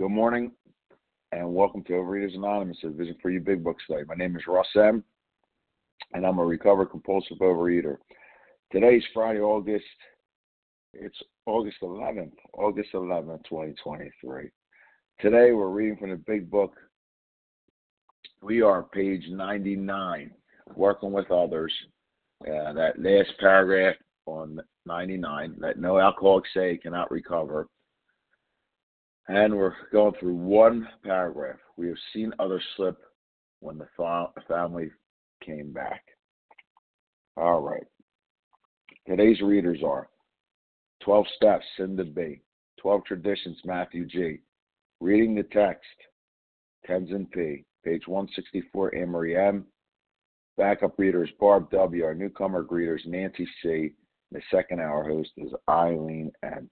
Good morning, and welcome to Overeaters Anonymous, a Vision for You Big Book study. My name is Ross M., and I'm a recovered compulsive overeater. Today is Friday, August. It's August 11th, August 11th, 2023. Today we're reading from the Big Book. We are page 99, working with others. Uh, that last paragraph on 99, that no alcoholic say cannot recover and we're going through one paragraph. We have seen others slip when the family came back. All right. Today's readers are 12 Steps, Cinda B. 12 Traditions, Matthew G. Reading the Text, Tenzin P. Page 164, Amory M. Backup readers, Barb W. Our newcomer greeters, Nancy C. The second hour host is Eileen N.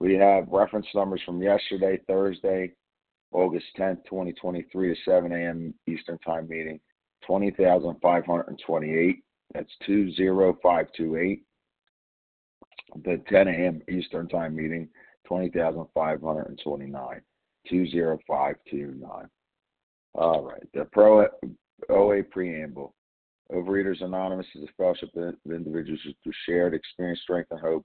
We have reference numbers from yesterday, Thursday, August 10th, 2023 to 7 a.m. Eastern Time meeting, 20,528. That's 20528. The 10 a.m. Eastern Time meeting, 20,529. 20529. All right. The Pro OA Preamble. Overeaters Anonymous is a fellowship of individuals who shared experience, strength, and hope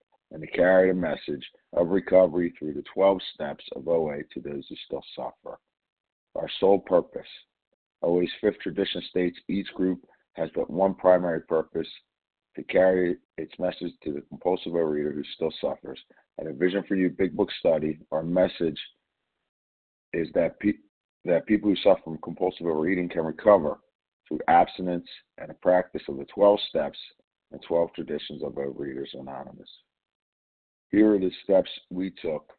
and to carry the message of recovery through the 12 steps of OA to those who still suffer. Our sole purpose. OA's fifth tradition states each group has but one primary purpose to carry its message to the compulsive overeater who still suffers. And a vision for you big book study, our message is that, pe- that people who suffer from compulsive overeating can recover through abstinence and a practice of the 12 steps and 12 traditions of Overeaters Anonymous. Here are the steps we took,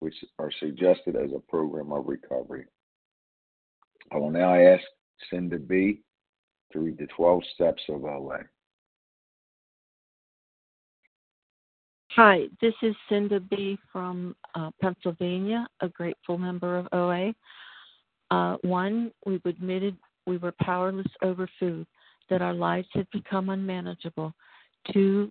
which are suggested as a program of recovery. I will now ask Cinda B to read the 12 steps of OA. Hi, this is Cinda B from uh, Pennsylvania, a grateful member of OA. Uh, one, we admitted we were powerless over food, that our lives had become unmanageable. Two,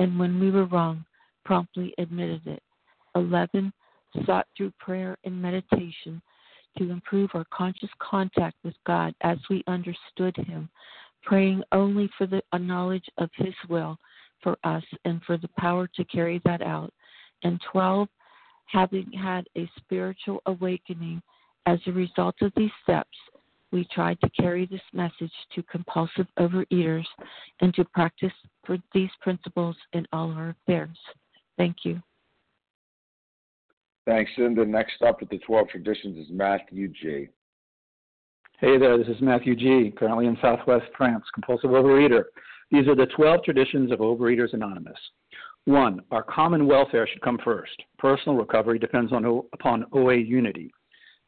and when we were wrong, promptly admitted it. 11. Sought through prayer and meditation to improve our conscious contact with God as we understood Him, praying only for the knowledge of His will for us and for the power to carry that out. And 12. Having had a spiritual awakening as a result of these steps, we tried to carry this message to compulsive overeaters and to practice these principles in all our affairs. Thank you. Thanks, Cinda. Next up with the 12 traditions is Matthew G. Hey there, this is Matthew G., currently in Southwest France, compulsive overeater. These are the 12 traditions of Overeaters Anonymous. One, our common welfare should come first. Personal recovery depends on, upon OA unity.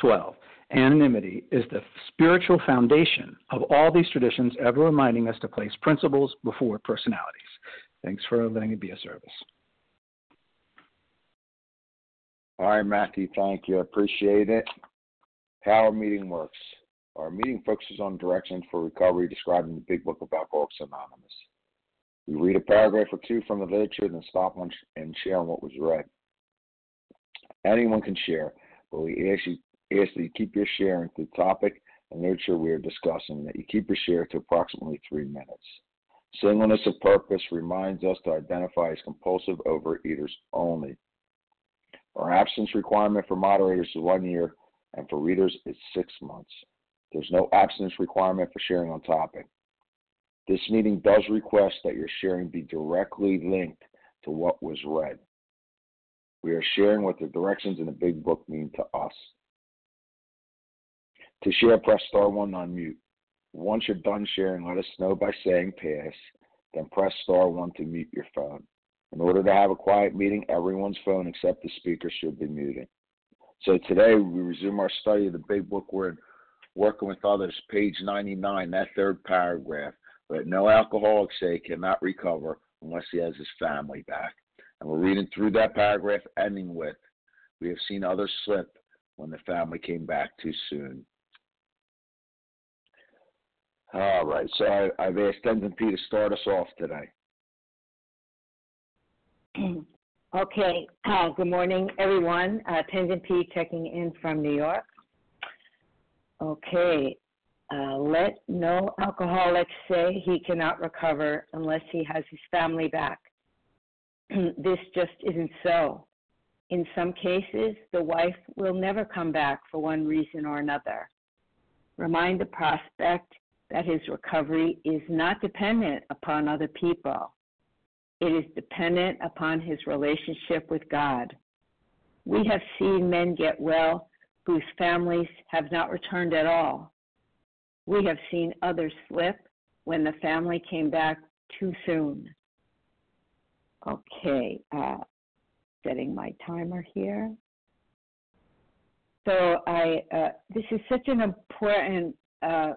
12. Anonymity is the spiritual foundation of all these traditions, ever reminding us to place principles before personalities. Thanks for letting me be a service. All right, Matthew, thank you. I appreciate it. How our meeting works. Our meeting focuses on directions for recovery described in the Big Book of Alcoholics Anonymous. We read a paragraph or two from the literature, then stop and share on what was read. Anyone can share, but we ask you ask that you keep your sharing to the topic and literature we are discussing, that you keep your share to approximately three minutes. Singleness of purpose reminds us to identify as compulsive overeaters only. Our abstinence requirement for moderators is one year, and for readers is six months. There's no abstinence requirement for sharing on topic. This meeting does request that your sharing be directly linked to what was read. We are sharing what the directions in the big book mean to us. To share, press star one on mute. Once you're done sharing, let us know by saying pass, then press star one to mute your phone. In order to have a quiet meeting, everyone's phone except the speaker should be muted. So today we resume our study of the big book word working with others, page 99, that third paragraph. But no alcoholic say cannot recover unless he has his family back. And we're reading through that paragraph, ending with, we have seen others slip when the family came back too soon. All right. So I, have asked Tenzin P to start us off today. Okay. Uh, good morning, everyone. Uh, Tenzin P checking in from New York. Okay. Uh, let no alcoholic say he cannot recover unless he has his family back. this just isn't so. In some cases, the wife will never come back for one reason or another. Remind the prospect that his recovery is not dependent upon other people. It is dependent upon his relationship with God. We have seen men get well whose families have not returned at all. We have seen others slip when the family came back too soon. Okay, uh, setting my timer here. So I, uh, this is such an important uh,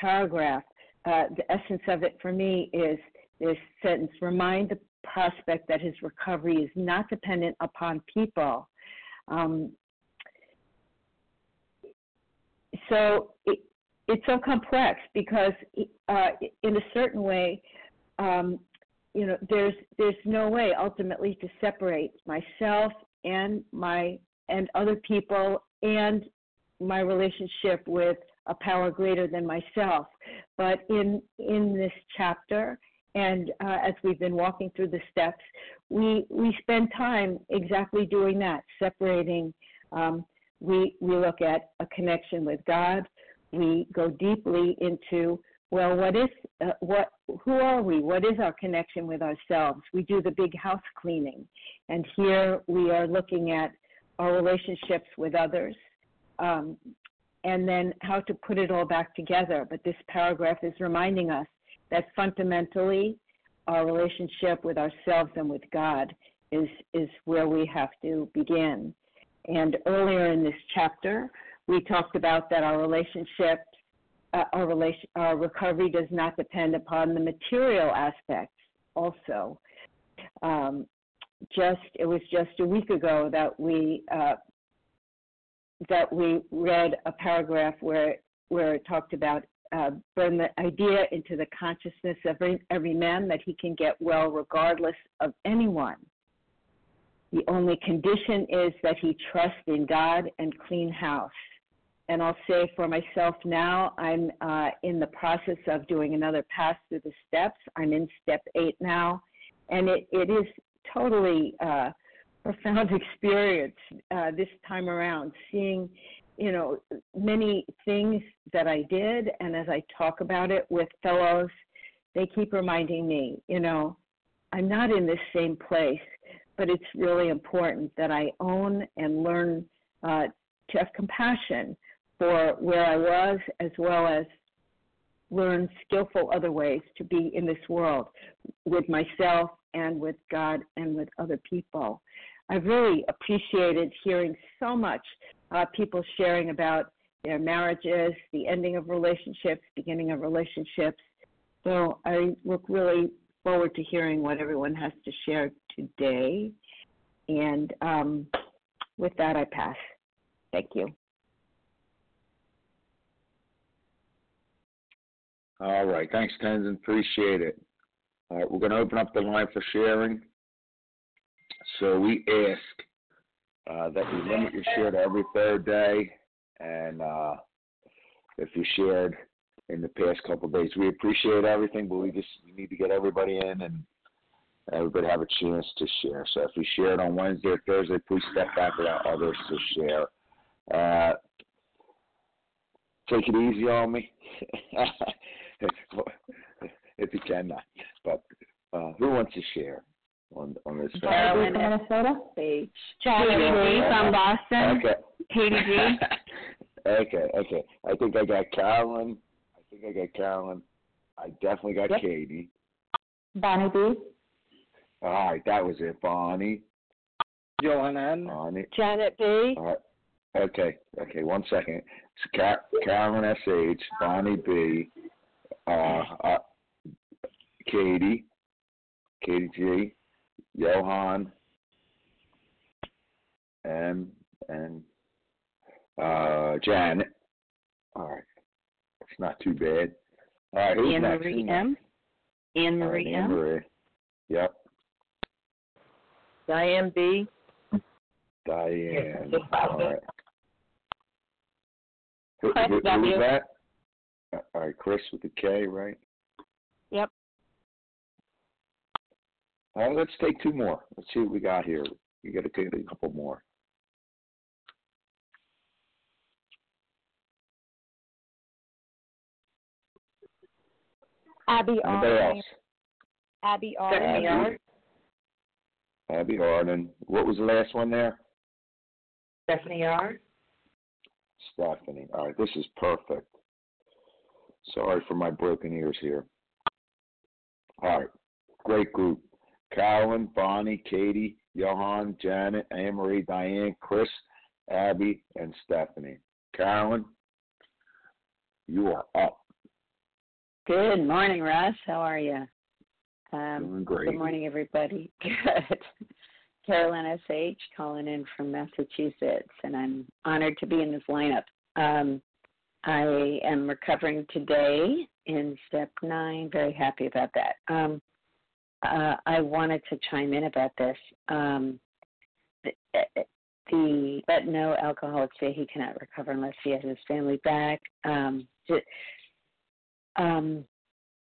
paragraph, uh, the essence of it for me is this sentence remind the prospect that his recovery is not dependent upon people. Um, so it, it's so complex because, uh, in a certain way, um, you know, there's there's no way ultimately to separate myself and my and other people and my relationship with a power greater than myself. But in in this chapter, and uh, as we've been walking through the steps, we we spend time exactly doing that, separating. Um, we we look at a connection with God. We go deeply into well, what is uh, what? Who are we? What is our connection with ourselves? We do the big house cleaning, and here we are looking at our relationships with others, um, and then how to put it all back together. But this paragraph is reminding us that fundamentally our relationship with ourselves and with God is, is where we have to begin. And earlier in this chapter, we talked about that our relationship, uh, our, relation, our recovery does not depend upon the material aspects also. Um, just it was just a week ago that we uh, that we read a paragraph where where it talked about uh, bring the idea into the consciousness of every, every man that he can get well regardless of anyone. The only condition is that he trust in God and clean house. And I'll say for myself now, I'm uh, in the process of doing another pass through the steps. I'm in step eight now, and it, it is totally uh, profound experience uh, this time around, seeing you know many things that I did, and as I talk about it with fellows, they keep reminding me, you know, I'm not in this same place, but it's really important that I own and learn uh, to have compassion for where I was, as well as learn skillful other ways to be in this world with myself and with God and with other people. I've really appreciated hearing so much uh, people sharing about their marriages, the ending of relationships, beginning of relationships. So I look really forward to hearing what everyone has to share today. And um, with that, I pass. Thank you. All right. Thanks, Tenzin. Appreciate it. All right. We're going to open up the line for sharing. So we ask uh, that you limit your share to every third day. And uh, if you shared in the past couple of days, we appreciate everything, but we just we need to get everybody in and everybody have a chance to share. So if you shared on Wednesday or Thursday, please step back and allow others to share. Uh, take it easy on me. if you can. But uh, who wants to share on on this? Carolyn, Minnesota. Page. Jackie G from Boston. Okay. Katie G. okay, okay. I think I got Carolyn. I think I got Carolyn. I definitely got Yep. Katie. Bonnie B. All right, that was it, Bonnie. Joanna N. Bonnie. Janet B. All right. Okay, okay. One second. It's Ca- Carolyn S H, Bonnie B, uh, uh, Katie, Katie G, Johan, M, and uh, Janet. All right, it's not too bad. All right, who's Anne next? Marie M. Anne All right, Marie Anne M. Marie. Yep, Diane B. Diane. All right. Who, Chris who, who's W. that? All right, Chris with the K, right? Yep. All right, let's take two more. Let's see what we got here. We got to take a couple more. Abby Anybody else? Abby Abby. Abby Harden. What was the last one there? Stephanie R. Stephanie. All right, this is perfect. Sorry for my broken ears here. All right, great group. Carolyn, Bonnie, Katie, Johan, Janet, Marie, Diane, Chris, Abby, and Stephanie. Carolyn, you are up. Good morning, Russ. How are you? Um, Doing great. good morning, everybody. Good. Carolyn S.H. calling in from Massachusetts, and I'm honored to be in this lineup. Um, I am recovering today in step nine. Very happy about that. Um, uh, I wanted to chime in about this. Um, the, the but no alcoholic say he cannot recover unless he has his family back. Um, ju- um,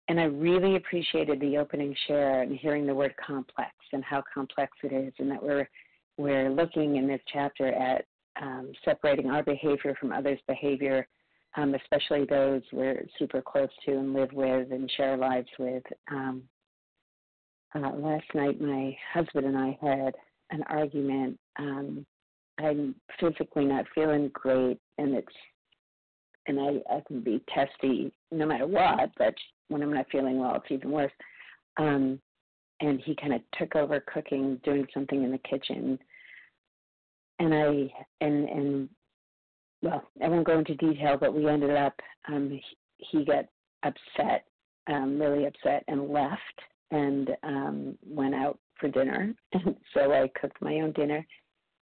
and I really appreciated the opening share and hearing the word complex and how complex it is, and that we're we're looking in this chapter at um, separating our behavior from others' behavior, um, especially those we're super close to and live with and share lives with. Um, uh, last night, my husband and I had an argument. Um, I'm physically not feeling great, and it's and I, I can be testy no matter what, but when I'm not feeling well, it's even worse. Um, and he kind of took over cooking, doing something in the kitchen, and I and and well, I won't go into detail, but we ended up. Um, he, he got upset, um, really upset, and left. And um, went out for dinner. And so I cooked my own dinner.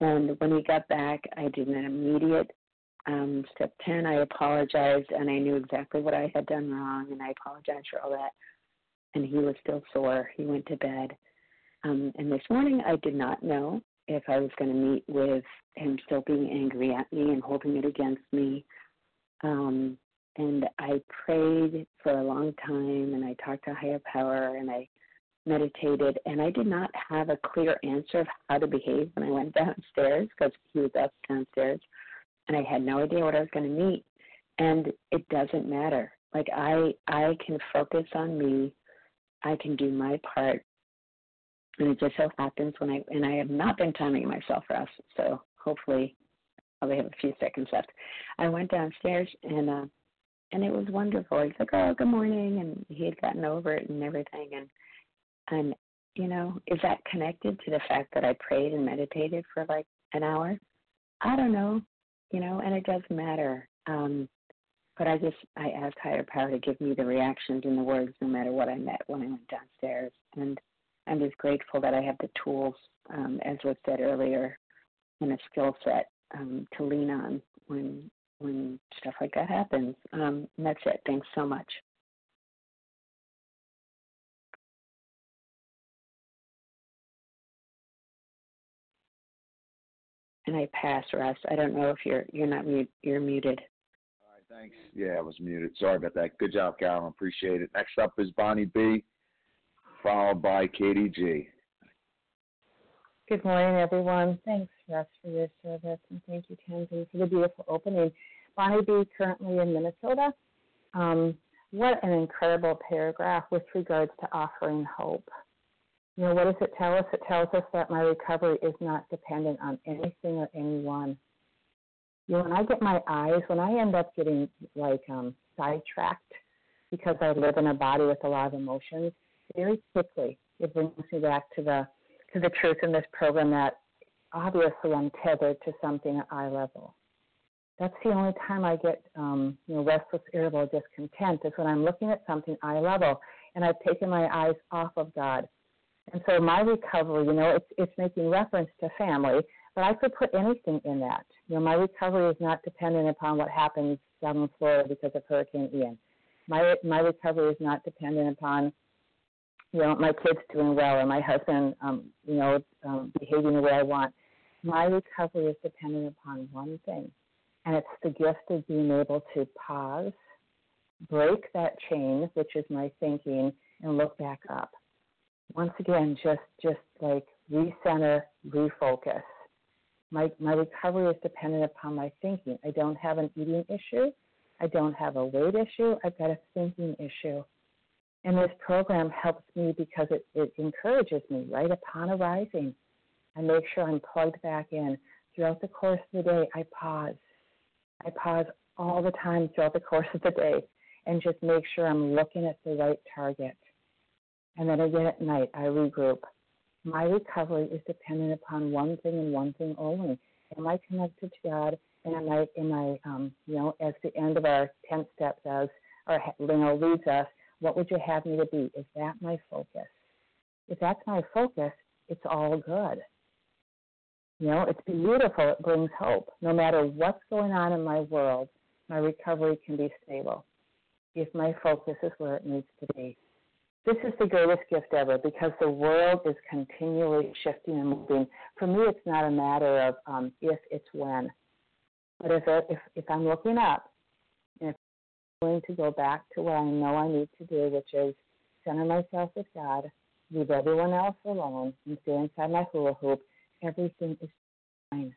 And when he got back, I did an immediate um, step 10. I apologized and I knew exactly what I had done wrong and I apologized for all that. And he was still sore. He went to bed. Um, and this morning, I did not know if I was going to meet with him still being angry at me and holding it against me. Um, and I prayed for a long time and I talked to higher power and I meditated and I did not have a clear answer of how to behave when I went downstairs because he was up downstairs and I had no idea what I was going to meet. And it doesn't matter. Like I I can focus on me. I can do my part. And it just so happens when I and I have not been timing myself for us, so hopefully I only have a few seconds left. I went downstairs and uh and it was wonderful. He's like, Oh, good morning and he had gotten over it and everything and and you know, is that connected to the fact that I prayed and meditated for like an hour? I don't know, you know, and it doesn't matter. Um, but I just I asked higher power to give me the reactions and the words no matter what I met when I went downstairs. And I'm just grateful that I have the tools, um, as was said earlier, and a skill set um, to lean on when when stuff like that happens. Um, that's it. Thanks so much. and I pass, Russ. I don't know if you're you're not mute. You're muted. All right, thanks. Yeah, I was muted. Sorry about that. Good job, Carolyn. Appreciate it. Next up is Bonnie B, followed by Katie G. Good morning, everyone. Thanks, Russ, for your service, and thank you, Tenzin, for the beautiful opening. Bonnie B, currently in Minnesota. Um, what an incredible paragraph with regards to offering hope. You know, what does it tell us? It tells us that my recovery is not dependent on anything or anyone. You know, when I get my eyes, when I end up getting like um, sidetracked because I live in a body with a lot of emotions, very quickly it brings me back to the to the truth in this program that obviously I'm tethered to something at eye level. That's the only time I get um, you know restless, irritable, discontent is when I'm looking at something eye level and I've taken my eyes off of God and so my recovery, you know, it's it's making reference to family, but I could put anything in that. You know, my recovery is not dependent upon what happens down in Florida because of Hurricane Ian. My my recovery is not dependent upon, you know, my kids doing well or my husband, um, you know, um, behaving the way I want. My recovery is dependent upon one thing, and it's the gift of being able to pause, break that chain, which is my thinking, and look back up once again, just just like recenter, refocus. My my recovery is dependent upon my thinking. I don't have an eating issue. I don't have a weight issue. I've got a thinking issue. And this program helps me because it, it encourages me right upon arising. I make sure I'm plugged back in. Throughout the course of the day, I pause. I pause all the time throughout the course of the day and just make sure I'm looking at the right target and then again at night I regroup. My recovery is dependent upon one thing and one thing only. Am I connected to God? And am I, am I, um, you know, as the end of our tenth step says, or you know, leads us, what would you have me to be? Is that my focus? If that's my focus, it's all good. You know, it's beautiful. It brings hope. No matter what's going on in my world, my recovery can be stable if my focus is where it needs to be. This is the greatest gift ever because the world is continually shifting and moving. For me, it's not a matter of um, if, it's when. But if, if, if I'm looking up going to go back to what I know I need to do, which is center myself with God, leave everyone else alone, and stay inside my hula hoop, everything is fine.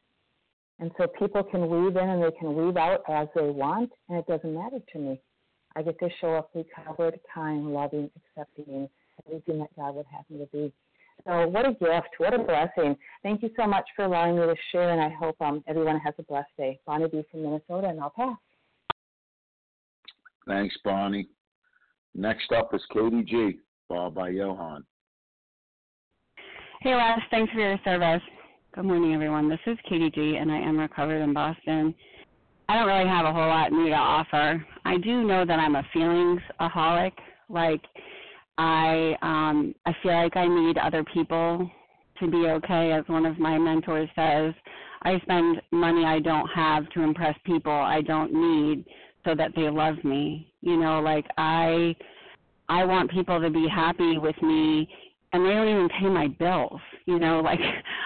And so people can weave in and they can weave out as they want, and it doesn't matter to me. I get to show up recovered, kind, loving, accepting, everything that God would have me to be. So, what a gift! What a blessing! Thank you so much for allowing me to share, and I hope um, everyone has a blessed day. Bonnie B from Minnesota, and I'll pass. Thanks, Bonnie. Next up is Katie G, followed by Johan. Hey, Les. Thanks for your service. Good morning, everyone. This is Katie G, and I am recovered in Boston. I don't really have a whole lot new to offer. I do know that I'm a feelings aholic. Like I um I feel like I need other people to be okay as one of my mentors says. I spend money I don't have to impress people I don't need so that they love me. You know, like I I want people to be happy with me and they don't even pay my bills. You know, like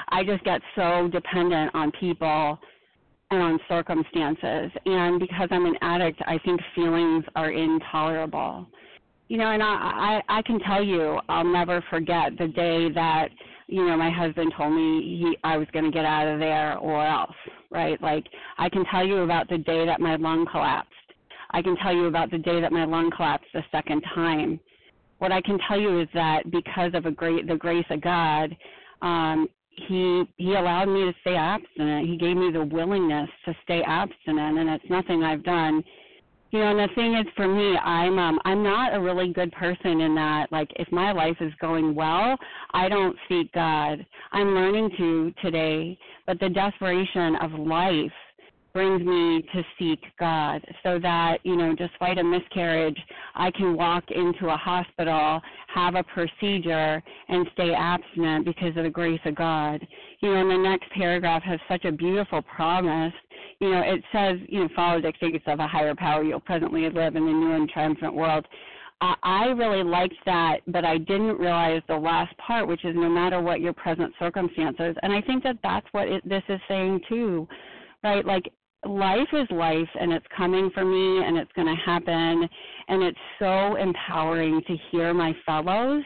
I just get so dependent on people and on circumstances. And because I'm an addict, I think feelings are intolerable. You know, and I I, I can tell you, I'll never forget the day that you know my husband told me he I was going to get out of there or else, right? Like I can tell you about the day that my lung collapsed. I can tell you about the day that my lung collapsed the second time. What I can tell you is that because of a great the grace of God, um, he he allowed me to stay abstinent. He gave me the willingness to stay abstinent, and it's nothing I've done. You know, and the thing is, for me, I'm um I'm not a really good person in that. Like, if my life is going well, I don't seek God. I'm learning to today, but the desperation of life brings me to seek God so that, you know, despite a miscarriage, I can walk into a hospital, have a procedure, and stay abstinent because of the grace of God. You know, and the next paragraph has such a beautiful promise. You know, it says, you know, follow the dictates of a higher power, you'll presently live in the new and triumphant world. I really liked that, but I didn't realize the last part, which is no matter what your present circumstances. And I think that that's what it, this is saying too, right? Like life is life and it's coming for me and it's going to happen and it's so empowering to hear my fellows.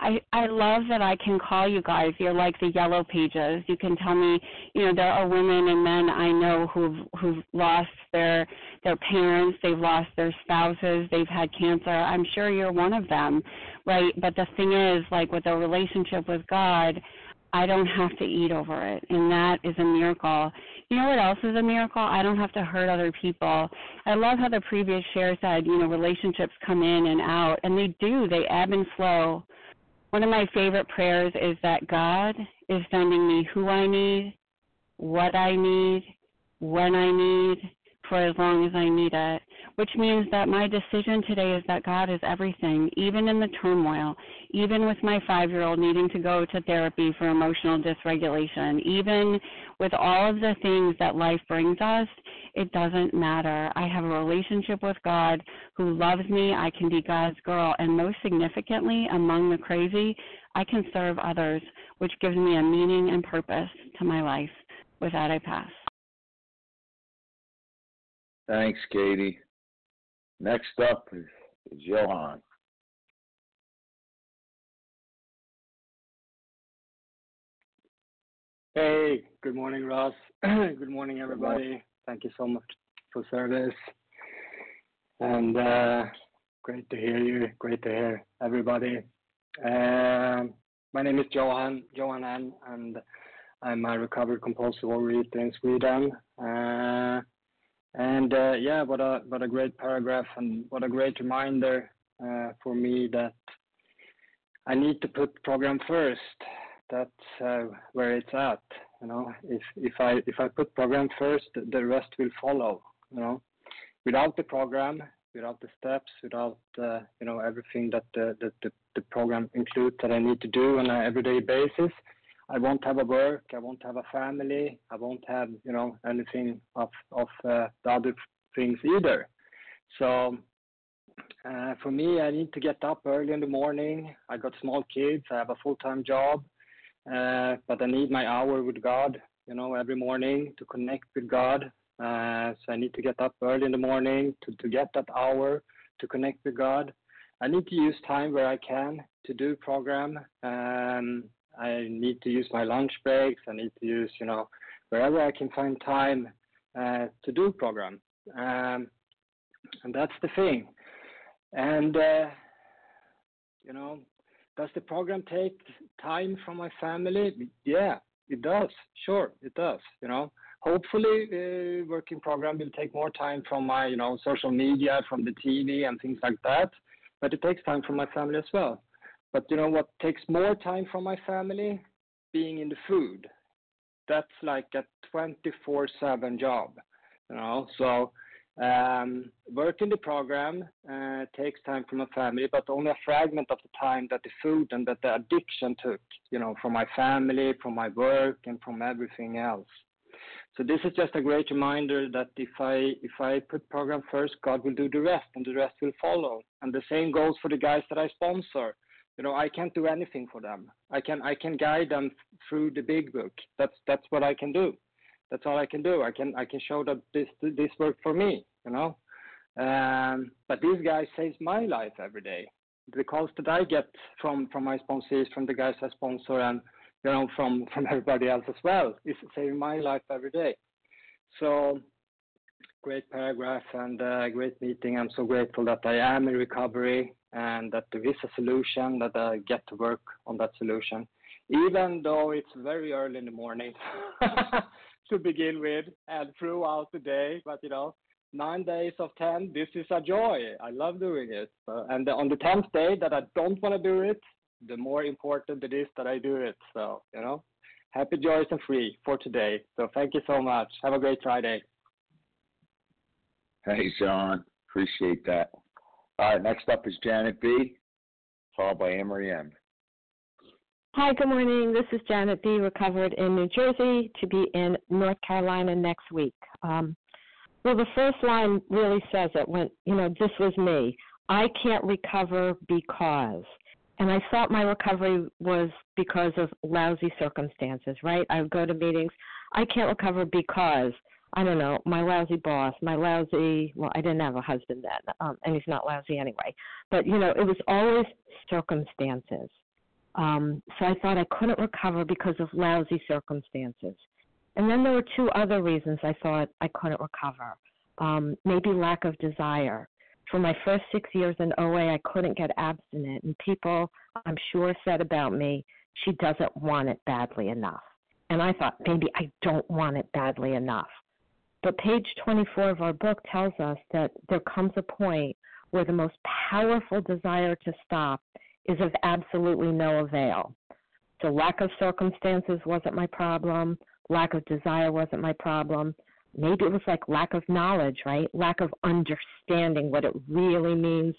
I i love that i can call you guys. You're like the yellow pages. You can tell me you know there are women and men i know who've who've lost their their parents they've lost their spouses they've had cancer. I'm sure you're one of them right? But the thing is like with a relationship with god I don't have to eat over it, and that is a miracle. You know what else is a miracle? I don't have to hurt other people. I love how the previous share said, you know, relationships come in and out, and they do. They ebb and flow. One of my favorite prayers is that God is sending me who I need, what I need, when I need, for as long as I need it which means that my decision today is that God is everything, even in the turmoil, even with my five year old needing to go to therapy for emotional dysregulation, even with all of the things that life brings us, it doesn't matter. I have a relationship with God who loves me. I can be God's girl. And most significantly, among the crazy, I can serve others, which gives me a meaning and purpose to my life. With that, I pass. Thanks, Katie. Next up is, is Johan. Hey, good morning, Ross. good morning, everybody. Thank you so much for service. And uh, great to hear you. Great to hear everybody. Um, my name is Johan, Johan N, and I'm a recovered compulsive overeater in Sweden. Uh, and uh, yeah, what a what a great paragraph and what a great reminder uh, for me that I need to put program first. That's uh, where it's at. You know, if if I if I put program first, the rest will follow. You know, without the program, without the steps, without uh, you know everything that the, the the the program includes that I need to do on an everyday basis, I won't have a work, I won't have a family, I won't have you know anything of of uh, the other things either. So uh, for me, I need to get up early in the morning. I got small kids. I have a full-time job, uh, but I need my hour with God. You know, every morning to connect with God. Uh, so I need to get up early in the morning to to get that hour to connect with God. I need to use time where I can to do program. Um, I need to use my lunch breaks. I need to use, you know, wherever I can find time uh, to do program. Um, and that's the thing. And, uh, you know, does the program take time from my family? Yeah, it does. Sure, it does. You know, hopefully, uh, working program will take more time from my, you know, social media, from the TV and things like that. But it takes time from my family as well. But you know what takes more time from my family? Being in the food. That's like a 24/7 job, you know. So Um, working the program uh, takes time from my family, but only a fragment of the time that the food and that the addiction took, you know, from my family, from my work, and from everything else. So this is just a great reminder that if I if I put program first, God will do the rest, and the rest will follow. And the same goes for the guys that I sponsor. You know, I can't do anything for them. I can I can guide them through the big book. That's that's what I can do. That's all I can do. I can I can show that this this worked for me. You know, um, but these guys saves my life every day. The calls that I get from from my sponsors, from the guys I sponsor, and you know, from from everybody else as well. is saving my life every day. So great paragraph and uh, great meeting. I'm so grateful that I am in recovery and that there is a solution that I get to work on that solution, even though it's very early in the morning to begin with and throughout the day. But you know, nine days of ten, this is a joy. I love doing it. And on the tenth day that I don't want to do it, the more important it is that I do it. So, you know, happy, joyous, and free for today. So, thank you so much. Have a great Friday. Hey, Sean. Appreciate that. All right, next up is Janet B., followed by Amory M. Hi, good morning. This is Janet B., recovered in New Jersey to be in North Carolina next week. Um, well, the first line really says it when, you know, this was me. I can't recover because and I thought my recovery was because of lousy circumstances, right? I would go to meetings. I can't recover because I don't know my lousy boss, my lousy. Well, I didn't have a husband then, um, and he's not lousy anyway. But you know, it was always circumstances. Um, so I thought I couldn't recover because of lousy circumstances. And then there were two other reasons I thought I couldn't recover. Um, maybe lack of desire for my first six years in OA, I couldn't get abstinent. And people, I'm sure, said about me, she doesn't want it badly enough. And I thought, maybe I don't want it badly enough. But page 24 of our book tells us that there comes a point where the most powerful desire to stop is of absolutely no avail. So, lack of circumstances wasn't my problem, lack of desire wasn't my problem maybe it was like lack of knowledge, right? Lack of understanding what it really means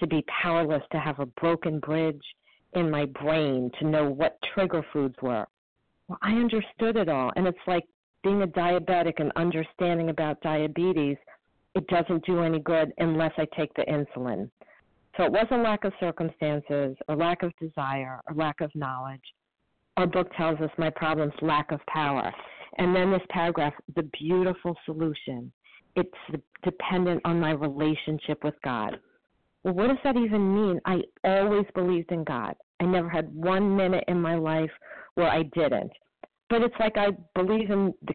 to be powerless, to have a broken bridge in my brain, to know what trigger foods were. Well, I understood it all. And it's like being a diabetic and understanding about diabetes, it doesn't do any good unless I take the insulin. So it wasn't lack of circumstances or lack of desire or lack of knowledge. Our book tells us my problem's lack of power. And then this paragraph, the beautiful solution. It's dependent on my relationship with God. Well, what does that even mean? I always believed in God. I never had one minute in my life where I didn't. But it's like I believe in the,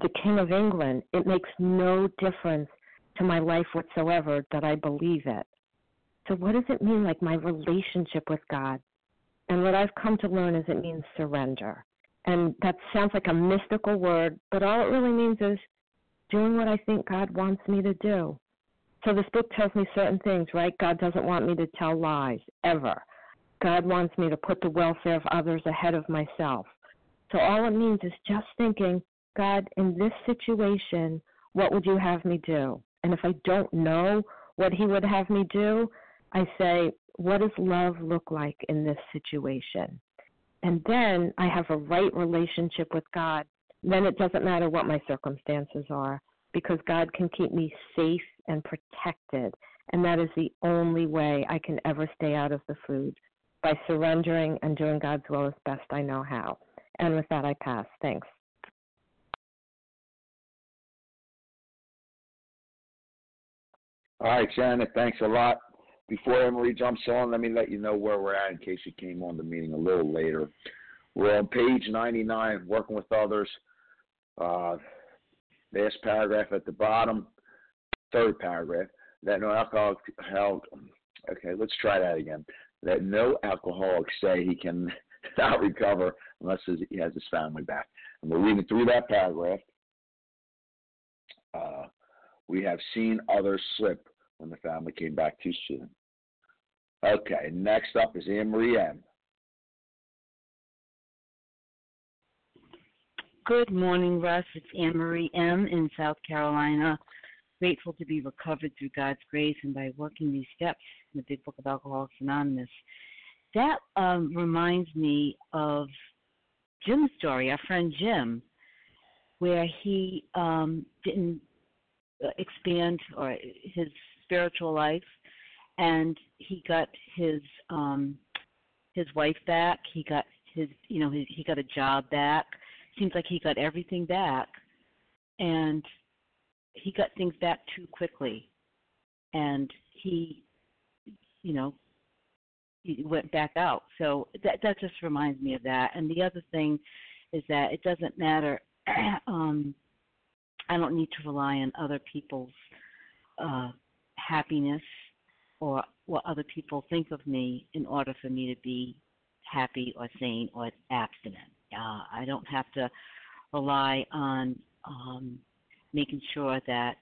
the King of England. It makes no difference to my life whatsoever that I believe it. So, what does it mean, like my relationship with God? And what I've come to learn is it means surrender. And that sounds like a mystical word, but all it really means is doing what I think God wants me to do. So this book tells me certain things, right? God doesn't want me to tell lies, ever. God wants me to put the welfare of others ahead of myself. So all it means is just thinking, God, in this situation, what would you have me do? And if I don't know what He would have me do, I say, what does love look like in this situation? and then I have a right relationship with God, then it doesn't matter what my circumstances are because God can keep me safe and protected. And that is the only way I can ever stay out of the food by surrendering and doing God's will as best I know how. And with that, I pass. Thanks. All right, Janet, thanks a lot. Before Emily jumps on, let me let you know where we're at in case you came on the meeting a little later. We're on page 99, working with others. Uh, last paragraph at the bottom, third paragraph, that no alcoholic, okay, let's try that again. That no alcoholic say he can not recover unless he has his family back. And we're reading through that paragraph. Uh, we have seen others slip when the family came back too soon. Okay, next up is Anne Marie M. Good morning, Russ. It's Anne Marie M. in South Carolina. grateful to be recovered through God's grace and by working these steps in the Big Book of Alcoholics Anonymous. That um, reminds me of Jim's story, our friend Jim, where he um, didn't uh, expand or his spiritual life, and he got his um, his wife back. He got his you know he, he got a job back. Seems like he got everything back, and he got things back too quickly, and he you know went back out. So that that just reminds me of that. And the other thing is that it doesn't matter. um, I don't need to rely on other people's uh, happiness or what other people think of me in order for me to be happy or sane or abstinent. Uh, I don't have to rely on um, making sure that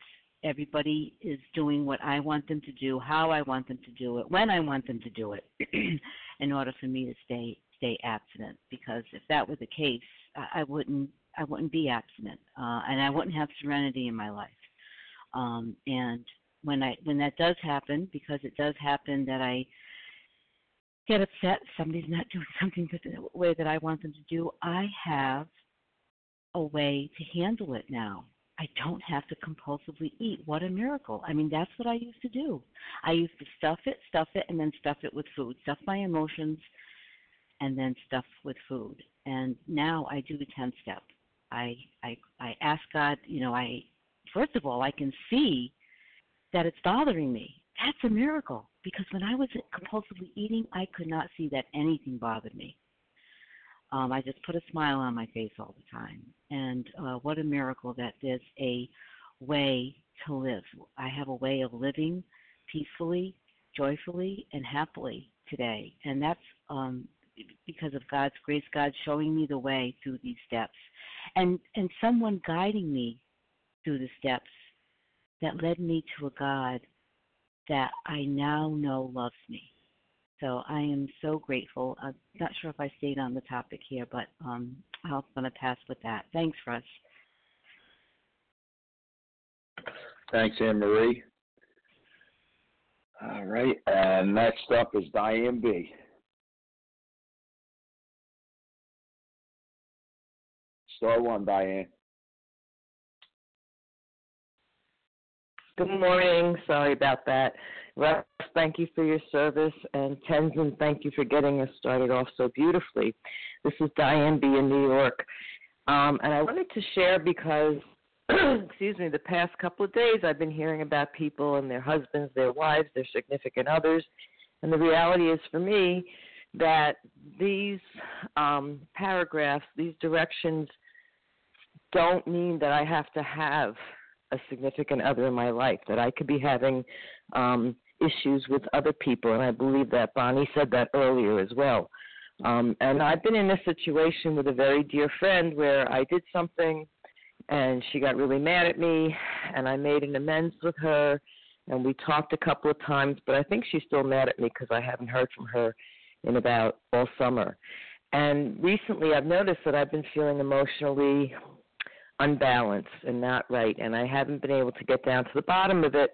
everybody is doing what I want them to do, how I want them to do it, when I want them to do it, in order for me to stay stay abstinent. Because if that were the case, I, I wouldn't I wouldn't be abstinent, uh, and I wouldn't have serenity in my life. Um, and when I when that does happen, because it does happen that I get upset somebody's not doing something the way that I want them to do, I have a way to handle it now. I don't have to compulsively eat. What a miracle. I mean, that's what I used to do. I used to stuff it, stuff it, and then stuff it with food. Stuff my emotions and then stuff with food. And now I do the 10 step. I, I, I ask God, you know, I, first of all, I can see that it's bothering me. That's a miracle because when I was compulsively eating, I could not see that anything bothered me. Um, I just put a smile on my face all the time. And uh, what a miracle that there's a way to live. I have a way of living peacefully, joyfully, and happily today. And that's um, because of God's grace, God showing me the way through these steps, and and someone guiding me through the steps that led me to a God that I now know loves me. So I am so grateful. I'm not sure if I stayed on the topic here, but um, I'm going to pass with that. Thanks, Russ. Thanks, Anne Marie. All right, and next up is Diane B. Star one, Diane. Good morning. Sorry about that. Russ, thank you for your service. And Tenzin, thank you for getting us started off so beautifully. This is Diane B. in New York. Um, and I wanted to share because, excuse me, the past couple of days I've been hearing about people and their husbands, their wives, their significant others. And the reality is for me that these um, paragraphs, these directions, don't mean that I have to have a significant other in my life, that I could be having um, issues with other people. And I believe that Bonnie said that earlier as well. Um, and I've been in a situation with a very dear friend where I did something and she got really mad at me and I made an amends with her and we talked a couple of times, but I think she's still mad at me because I haven't heard from her in about all summer. And recently I've noticed that I've been feeling emotionally unbalanced and not right, and I haven't been able to get down to the bottom of it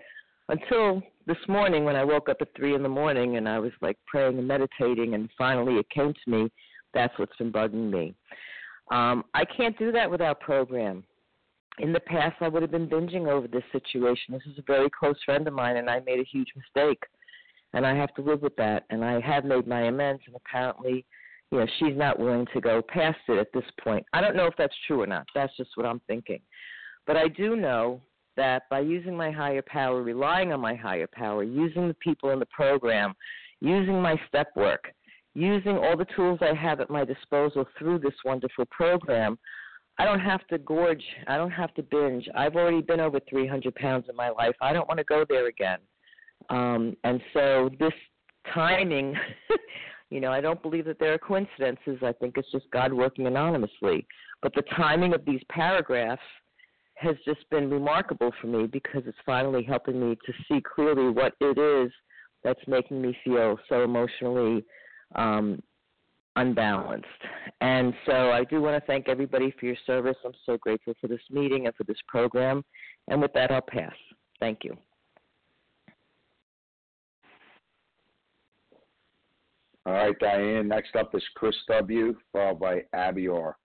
until this morning when I woke up at three in the morning and I was like praying and meditating, and finally it came to me. That's what's been bugging me. Um, I can't do that without program. In the past, I would have been binging over this situation. This is a very close friend of mine, and I made a huge mistake, and I have to live with that. And I have made my amends, and apparently you know, she's not willing to go past it at this point. I don't know if that's true or not. That's just what I'm thinking. But I do know that by using my higher power, relying on my higher power, using the people in the program, using my step work, using all the tools I have at my disposal through this wonderful program, I don't have to gorge. I don't have to binge. I've already been over 300 pounds in my life. I don't want to go there again. Um, and so this timing You know, I don't believe that there are coincidences. I think it's just God working anonymously. But the timing of these paragraphs has just been remarkable for me because it's finally helping me to see clearly what it is that's making me feel so emotionally um, unbalanced. And so I do want to thank everybody for your service. I'm so grateful for this meeting and for this program. And with that, I'll pass. Thank you. All right, Diane. Next up is Chris W., followed by Abby R.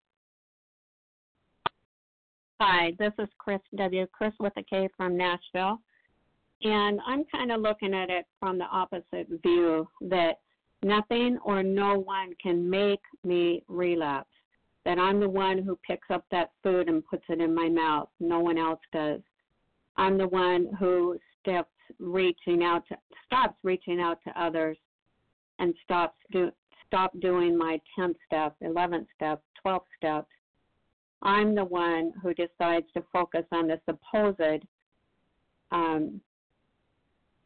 Hi, this is Chris W. Chris with a K from Nashville. And I'm kind of looking at it from the opposite view that nothing or no one can make me relapse. That I'm the one who picks up that food and puts it in my mouth. No one else does. I'm the one who steps reaching out to stops reaching out to others and stops do stop doing my 10th step, 11th step, 12th steps. I'm the one who decides to focus on the supposed um,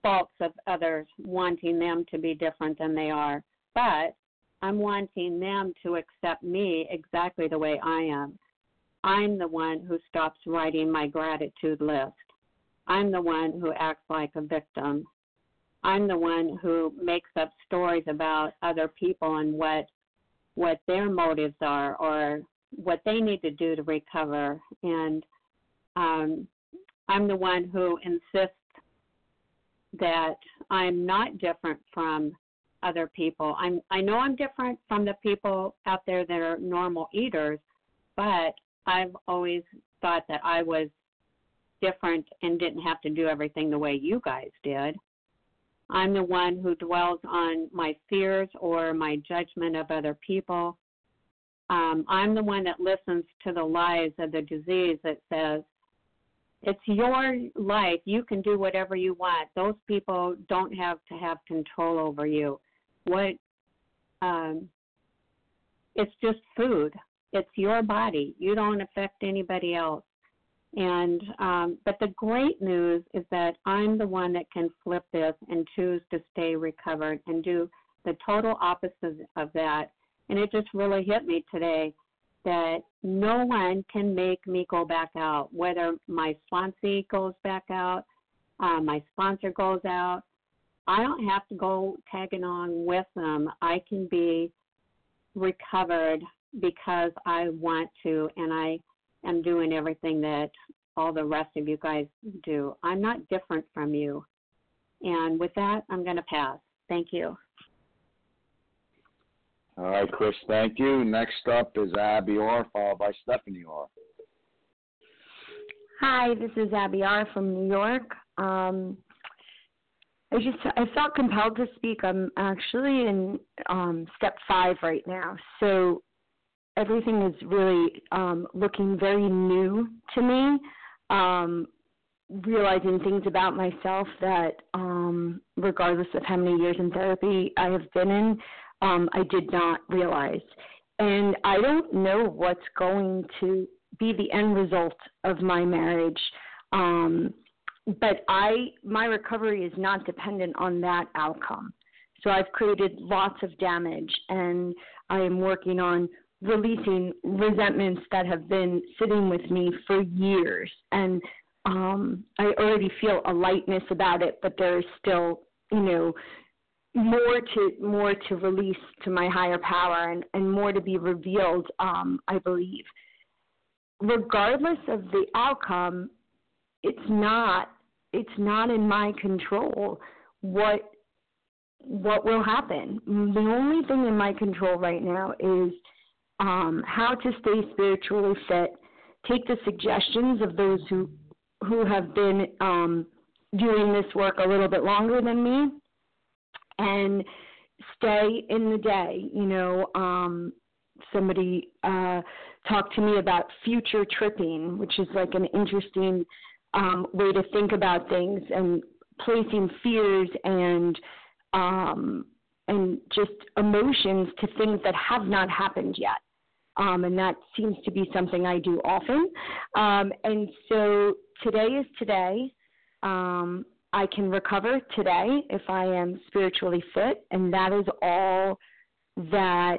faults of others, wanting them to be different than they are. But I'm wanting them to accept me exactly the way I am. I'm the one who stops writing my gratitude list. I'm the one who acts like a victim. I'm the one who makes up stories about other people and what what their motives are or what they need to do to recover and um, I'm the one who insists that I'm not different from other people. I'm I know I'm different from the people out there that are normal eaters, but I've always thought that I was different and didn't have to do everything the way you guys did. I'm the one who dwells on my fears or my judgment of other people. Um, I'm the one that listens to the lies of the disease that says, it's your life. You can do whatever you want. Those people don't have to have control over you. What um, it's just food. It's your body. You don't affect anybody else. And um, but the great news is that I'm the one that can flip this and choose to stay recovered and do the total opposite of that. And it just really hit me today that no one can make me go back out, whether my sponsee goes back out, uh, my sponsor goes out. I don't have to go tagging on with them. I can be recovered because I want to, and I am doing everything that all the rest of you guys do. I'm not different from you. And with that, I'm going to pass. Thank you. All right, Chris, thank you. Next up is Abby R, followed by Stephanie R. Hi, this is Abby R from New York. Um, I just I felt compelled to speak. I'm actually in um, step five right now, so everything is really um, looking very new to me. Um, realizing things about myself that, um, regardless of how many years in therapy I have been in, um, I did not realize. And I don't know what's going to be the end result of my marriage. Um, but I my recovery is not dependent on that outcome. So I've created lots of damage and I am working on releasing resentments that have been sitting with me for years and um I already feel a lightness about it but there is still you know more to more to release to my higher power and, and more to be revealed um I believe. Regardless of the outcome it's not it's not in my control what what will happen. The only thing in my control right now is um, how to stay spiritually fit, take the suggestions of those who who have been um, doing this work a little bit longer than me, and stay in the day. You know, um, somebody uh, talked to me about future tripping, which is like an interesting um, way to think about things and placing fears and um, and just emotions to things that have not happened yet um, and that seems to be something I do often. Um, and so today is today. Um, I can recover today if I am spiritually fit, and that is all that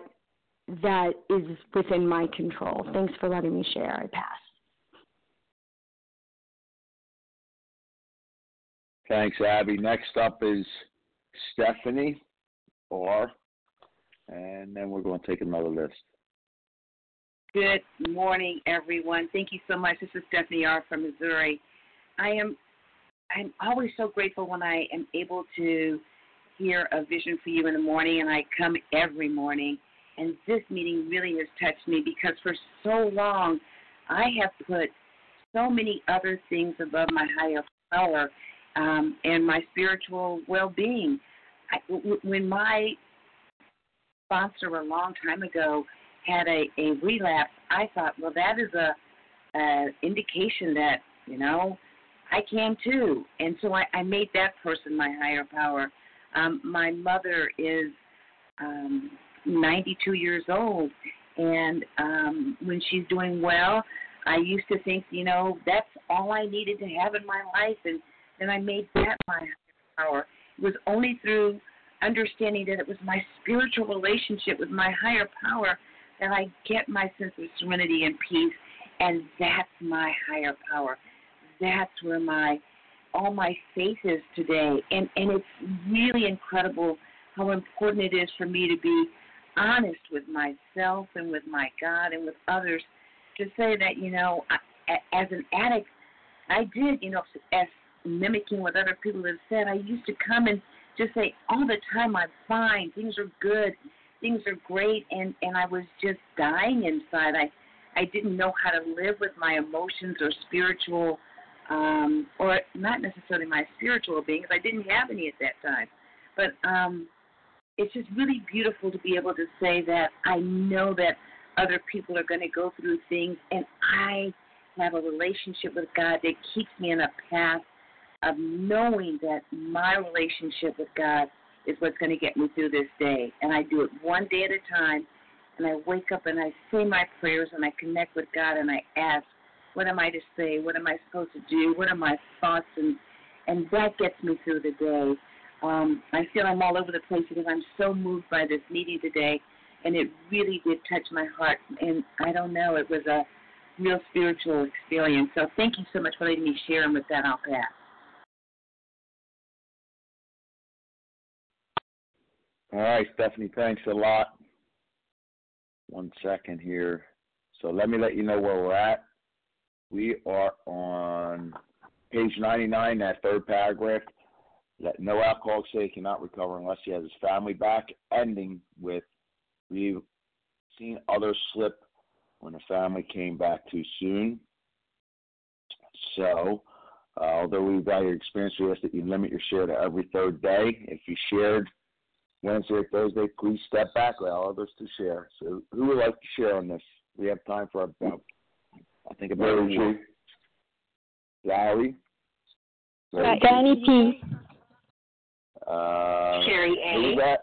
that is within my control. Thanks for letting me share. I pass. Thanks, Abby. Next up is Stephanie R. And then we're going to take another list. Good morning, everyone. Thank you so much. This is Stephanie R. from Missouri. I am I'm always so grateful when I am able to hear a vision for you in the morning, and I come every morning. And this meeting really has touched me because for so long I have put so many other things above my higher power um, and my spiritual well-being. When my sponsor a long time ago had a, a relapse, I thought, well, that is a, a indication that you know I can too, and so I, I made that person my higher power. Um, my mother is um, 92 years old, and um, when she's doing well, I used to think, you know, that's all I needed to have in my life, and then I made that my higher power. It was only through understanding that it was my spiritual relationship with my higher power that I get my sense of serenity and peace, and that's my higher power. That's where my all my faith is today, and and it's really incredible how important it is for me to be honest with myself and with my God and with others to say that you know I, as an addict I did you know as mimicking what other people have said I used to come and just say all the time I'm fine. Things are good. Things are great. And and I was just dying inside. I I didn't know how to live with my emotions or spiritual um or not necessarily my spiritual being because I didn't have any at that time but um it's just really beautiful to be able to say that I know that other people are going to go through things and I have a relationship with God that keeps me in a path of knowing that my relationship with God is what's going to get me through this day. And I do it one day at a time. And I wake up and I say my prayers and I connect with God and I ask, what am I to say? What am I supposed to do? What are my thoughts? And and that gets me through the day. Um, I feel I'm all over the place because I'm so moved by this meeting today, and it really did touch my heart. And I don't know, it was a real spiritual experience. So thank you so much for letting me share. And with that, I'll pass. All right, Stephanie, thanks a lot. One second here. So let me let you know where we're at. We are on page 99, that third paragraph. Let no alcoholic say he cannot recover unless he has his family back, ending with we've seen others slip when the family came back too soon. So, uh, although we value your experience, we ask that you limit your share to every third day. If you shared Wednesday or Thursday, please step back, allow others to share. So, who would like to share on this? We have time for about, I think, about Larry. Larry. Larry Danny P. Uh, Sherry A. Got?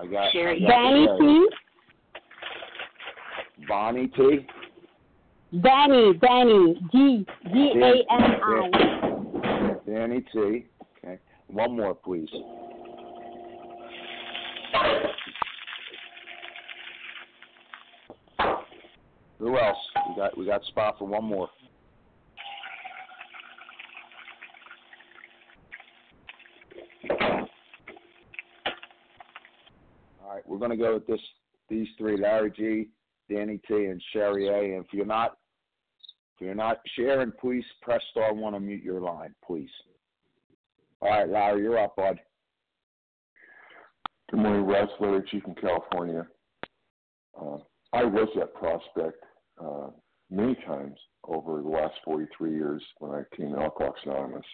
I got Sherry. I got Danny Sherry. P. Bonnie T. Danny, Danny, D D A N I. Danny T. Okay. One more, please. Who else? We got we got spot for one more. All right, we're going to go with this. These three: Larry G, Danny T, and Sherry A. And if you're not, if you're not sharing, please press star one to mute your line, please. All right, Larry, you're up, bud. Good morning, Russ. Larry G from California. Uh, I was that prospect uh, many times over the last 43 years when I came to Alcoholics Anonymous.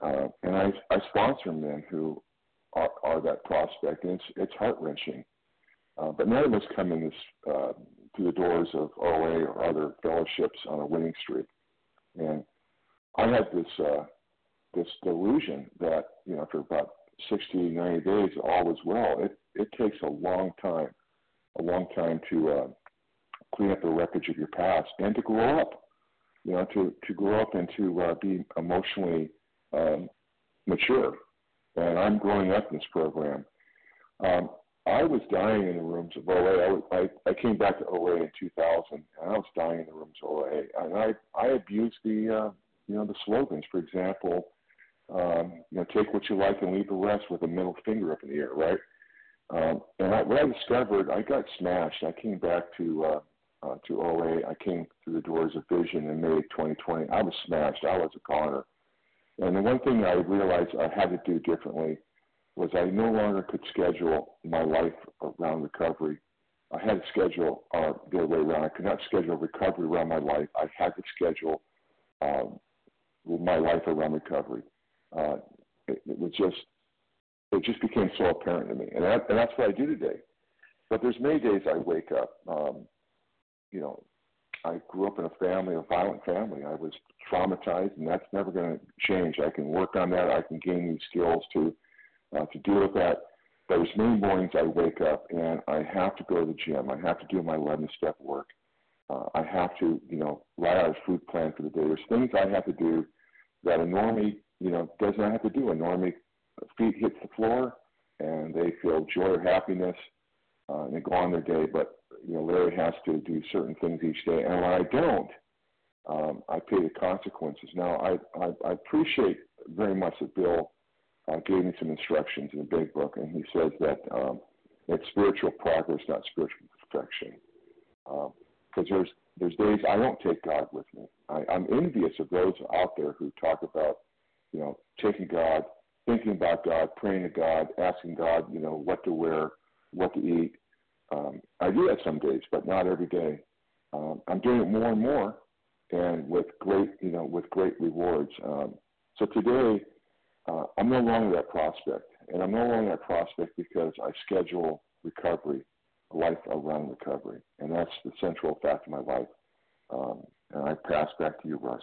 Uh, and I, I sponsor men who are, are that prospect, and it's, it's heart wrenching. Uh, but none of us come in this uh, to the doors of OA or other fellowships on a winning streak. And I had this uh, this delusion that you know after about 60, 90 days, all was well. It it takes a long time, a long time to uh, clean up the wreckage of your past and to grow up. You know, to to grow up and to uh, be emotionally um, mature. And I'm growing up in this program. Um, I was dying in the rooms of OA. I, was, I, I came back to OA in 2000, and I was dying in the rooms of OA. And I, I abused the, uh, you know, the slogans. For example, um, you know, take what you like and leave the rest with a middle finger up in the air, right? Um, and I, what I discovered, I got smashed. I came back to uh, uh, to OA. I came through the doors of Vision in May 2020. I was smashed. I was a goner. And the one thing I realized I had to do differently was I no longer could schedule my life around recovery. I had to schedule uh, the other way around. I could not schedule recovery around my life. I had to schedule um, my life around recovery. Uh, it, it was just, it just became so apparent to me, and, that, and that's what I do today. But there's many days I wake up, um, you know, I grew up in a family, a violent family. I was traumatized, and that's never going to change. I can work on that. I can gain these skills to uh, to deal with that. There's many mornings I wake up and I have to go to the gym. I have to do my 11 step work. Uh, I have to, you know, write out a food plan for the day. There's things I have to do that a normie, you know, does not have to do. A normie feet hits the floor and they feel joy or happiness uh, and they go on their day. But you know, Larry has to do certain things each day, and when I don't, um, I pay the consequences. Now, I, I, I appreciate very much that Bill uh, gave me some instructions in the Big Book, and he says that um, it's spiritual progress, not spiritual perfection. Because um, there's there's days I don't take God with me. I, I'm envious of those out there who talk about, you know, taking God, thinking about God, praying to God, asking God, you know, what to wear, what to eat. Um, I do that some days, but not every day. Um, I'm doing it more and more, and with great, you know, with great rewards. Um, so today, uh, I'm no longer that prospect, and I'm no longer that prospect because I schedule recovery, life around recovery, and that's the central fact of my life. Um, and I pass back to you, Russ.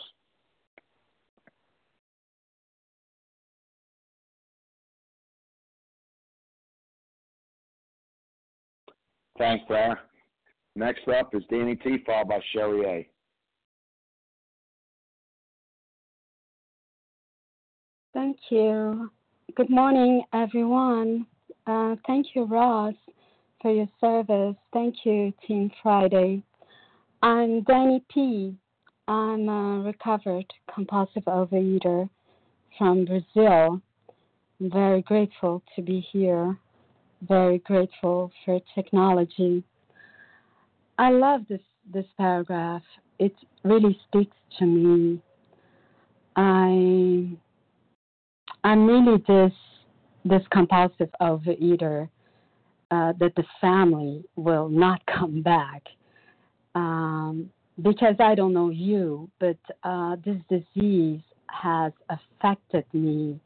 Thanks, Blair. Next up is Danny T, followed by Sherry A. Thank you. Good morning, everyone. Uh, thank you, Ross, for your service. Thank you, Team Friday. I'm Danny P. I'm a recovered compulsive overeater from Brazil. I'm very grateful to be here very grateful for technology. I love this this paragraph. It really speaks to me. I I'm really this this compulsive overeater uh, that the family will not come back um, because I don't know you, but uh, this disease has affected me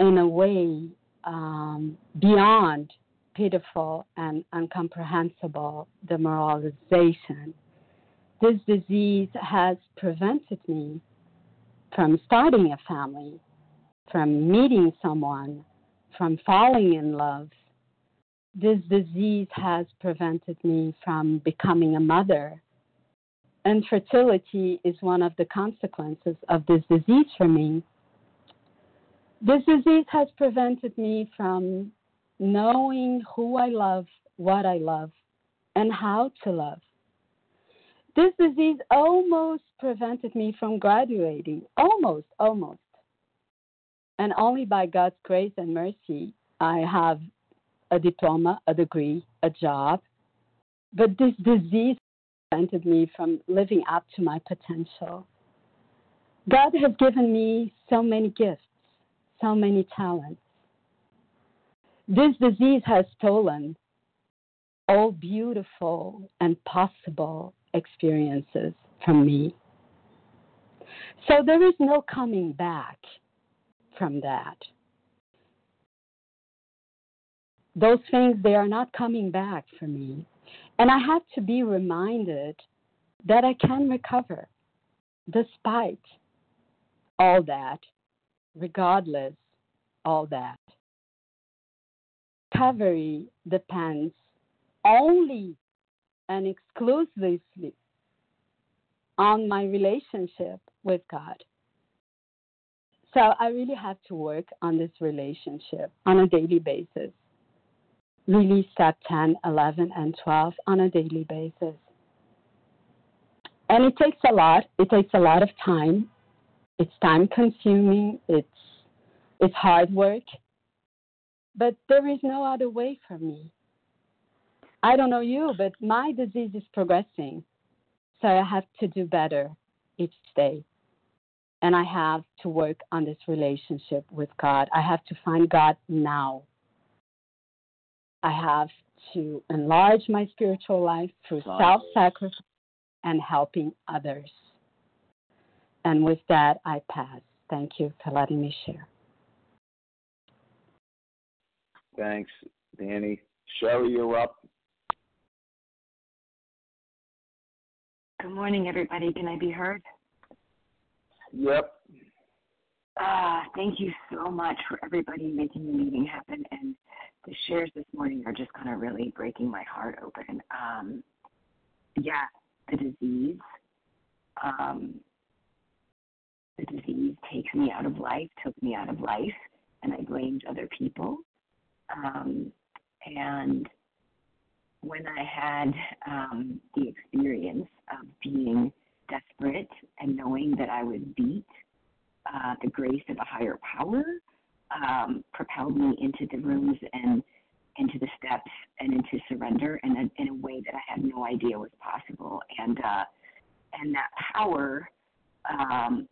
in a way um, beyond pitiful and incomprehensible demoralization. This disease has prevented me from starting a family, from meeting someone, from falling in love. This disease has prevented me from becoming a mother. Infertility is one of the consequences of this disease for me. This disease has prevented me from knowing who I love, what I love, and how to love. This disease almost prevented me from graduating. Almost, almost. And only by God's grace and mercy, I have a diploma, a degree, a job. But this disease prevented me from living up to my potential. God has given me so many gifts so many talents. This disease has stolen all beautiful and possible experiences from me. So there is no coming back from that. Those things, they are not coming back for me. And I have to be reminded that I can recover despite all that regardless all that. Recovery depends only and exclusively on my relationship with God. So I really have to work on this relationship on a daily basis. Really, step 10, 11, and 12 on a daily basis. And it takes a lot. It takes a lot of time it's time consuming, it's it's hard work, but there is no other way for me. I don't know you, but my disease is progressing, so I have to do better each day. and I have to work on this relationship with God. I have to find God now. I have to enlarge my spiritual life through self sacrifice and helping others. And with that, I pass. Thank you for letting me share. Thanks, Danny. Sherry, you're up. Good morning, everybody. Can I be heard? Yep. Ah, thank you so much for everybody making the meeting happen. And the shares this morning are just kind of really breaking my heart open. Um, yeah, the disease, um, the disease takes me out of life, took me out of life, and I blamed other people. Um, and when I had um, the experience of being desperate and knowing that I was beat, uh, the grace of a higher power um, propelled me into the rooms and into the steps and into surrender in a, in a way that I had no idea was possible. And uh, and that power, um,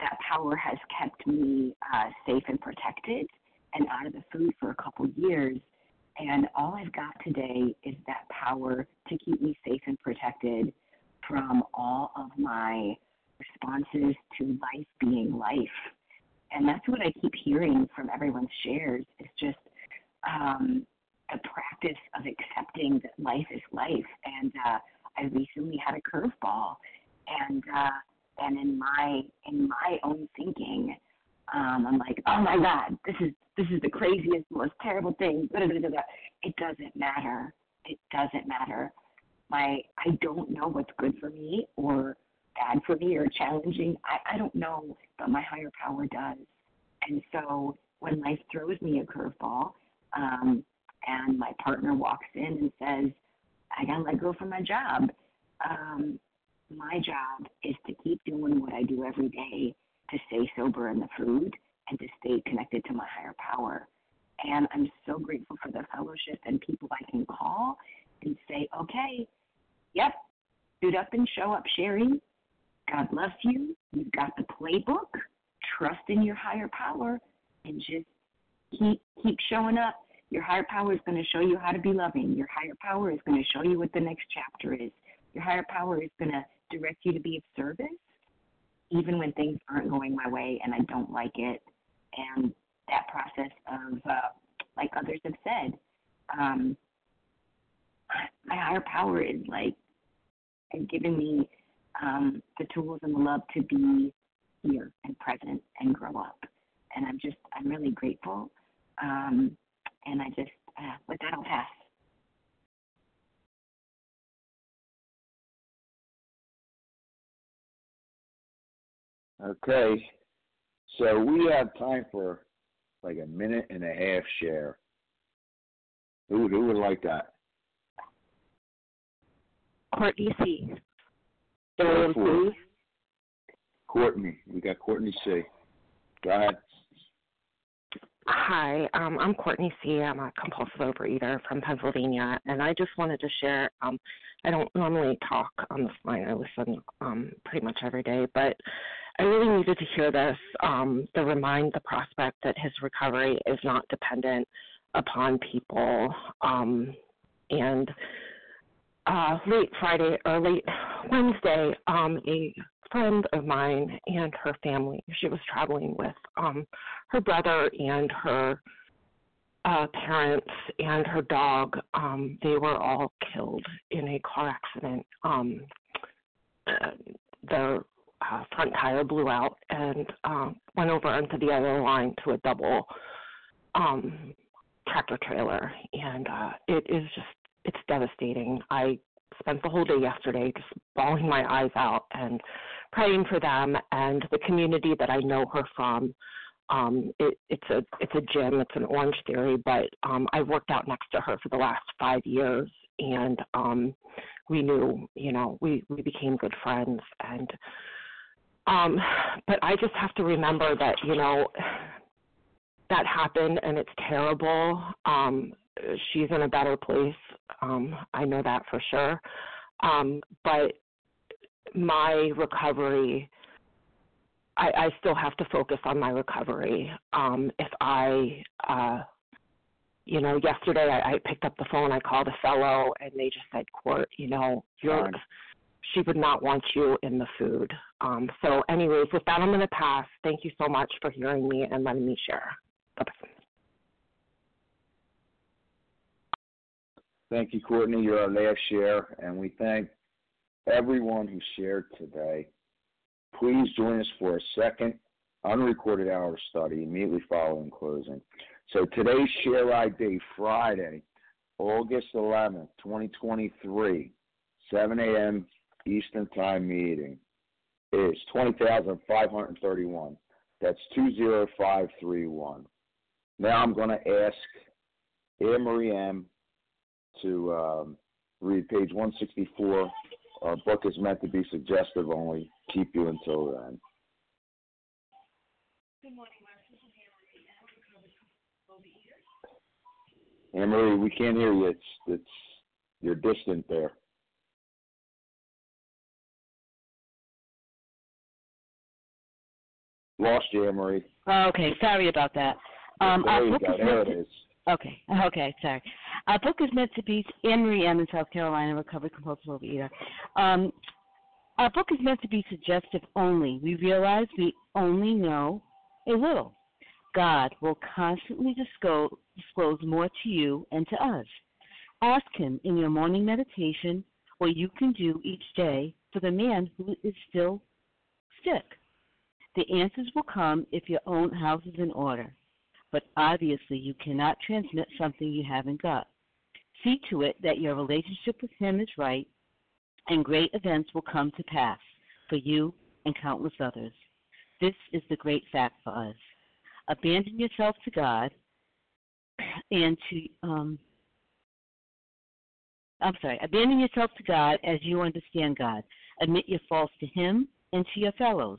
that power has kept me uh, safe and protected and out of the food for a couple years. And all I've got today is that power to keep me safe and protected from all of my responses to life being life. And that's what I keep hearing from everyone's shares is just um, the practice of accepting that life is life. And uh, I recently had a curveball, and uh, and in my in my own thinking, um, I'm like, oh my God, this is this is the craziest, most terrible thing. It doesn't matter. It doesn't matter my I don't know what's good for me or bad for me or challenging. I, I don't know, but my higher power does. And so when life throws me a curveball, um, and my partner walks in and says, I gotta let go from my job. Um, my job is to keep doing what I do every day to stay sober in the food and to stay connected to my higher power. And I'm so grateful for the fellowship and people I can call and say, okay, Yep. Suit up and show up, Sherry. God loves you. You've got the playbook. Trust in your higher power and just keep keep showing up. Your higher power is going to show you how to be loving. Your higher power is going to show you what the next chapter is. Your higher power is going to direct you to be of service, even when things aren't going my way and I don't like it. And that process of, uh, like others have said, um, my higher power is like giving me um, the tools and the love to be here and present and grow up. And I'm just, I'm really grateful. Um, and I just, uh, with that, I'll pass. Okay. So we have time for like a minute and a half share. Who who would like that? Courtney C. Dorian, please. Courtney. We got Courtney C. Go ahead. Hi, um, I'm Courtney C. I'm a compulsive overeater from Pennsylvania, and I just wanted to share. Um, I don't normally talk on this line. I listen um, pretty much every day, but I really needed to hear this um, to remind the prospect that his recovery is not dependent upon people, um, and uh, late Friday or late Wednesday, um, a friend of mine and her family, she was traveling with um, her brother and her uh, parents and her dog. Um, they were all killed in a car accident. Um, uh, the uh, front tire blew out and uh, went over onto the other line to a double um, tractor trailer, and uh, it is just it's devastating. I spent the whole day yesterday just bawling my eyes out and praying for them and the community that I know her from. Um, it, it's a it's a gym. It's an Orange Theory, but um, I worked out next to her for the last five years, and um, we knew, you know, we we became good friends. And um, but I just have to remember that, you know, that happened, and it's terrible. Um, she's in a better place. Um, I know that for sure. Um, but my recovery I, I still have to focus on my recovery. Um, if I, uh, you know, yesterday I, I picked up the phone, I called a fellow, and they just said, "Court, you know, you're." She would not want you in the food. Um, so, anyways, with that, I'm going to pass. Thank you so much for hearing me and letting me share. Bye-bye. Thank you, Courtney. You're our last share, and we thank everyone who shared today. Please join us for a second unrecorded hour study immediately following closing. So today's share ID, Friday, August 11th, 2023, 7 a.m. Eastern Time meeting is 20,531. That's 20531. Now I'm going to ask Anne Marie M. to um, read page 164. Our book is meant to be suggestive only. Keep you until then. Good morning, Anne Marie, we can't hear you. It's it's you're distant there. Lost you, Marie. Okay, sorry about that. Um, there our you book go. is There to- is. Okay, okay, sorry. Our book is meant to be Marie M. in South Carolina, recovered compulsive overeater. Um, our book is meant to be suggestive only. We realize we only know a little. God will constantly disclose, disclose more to you and to us. Ask Him in your morning meditation what you can do each day for the man who is still sick. The answers will come if your own house is in order but obviously you cannot transmit something you haven't got. See to it that your relationship with Him is right, and great events will come to pass for you and countless others. This is the great fact for us. Abandon yourself to God and to, um, I'm sorry, abandon yourself to God as you understand God. Admit your faults to Him and to your fellows.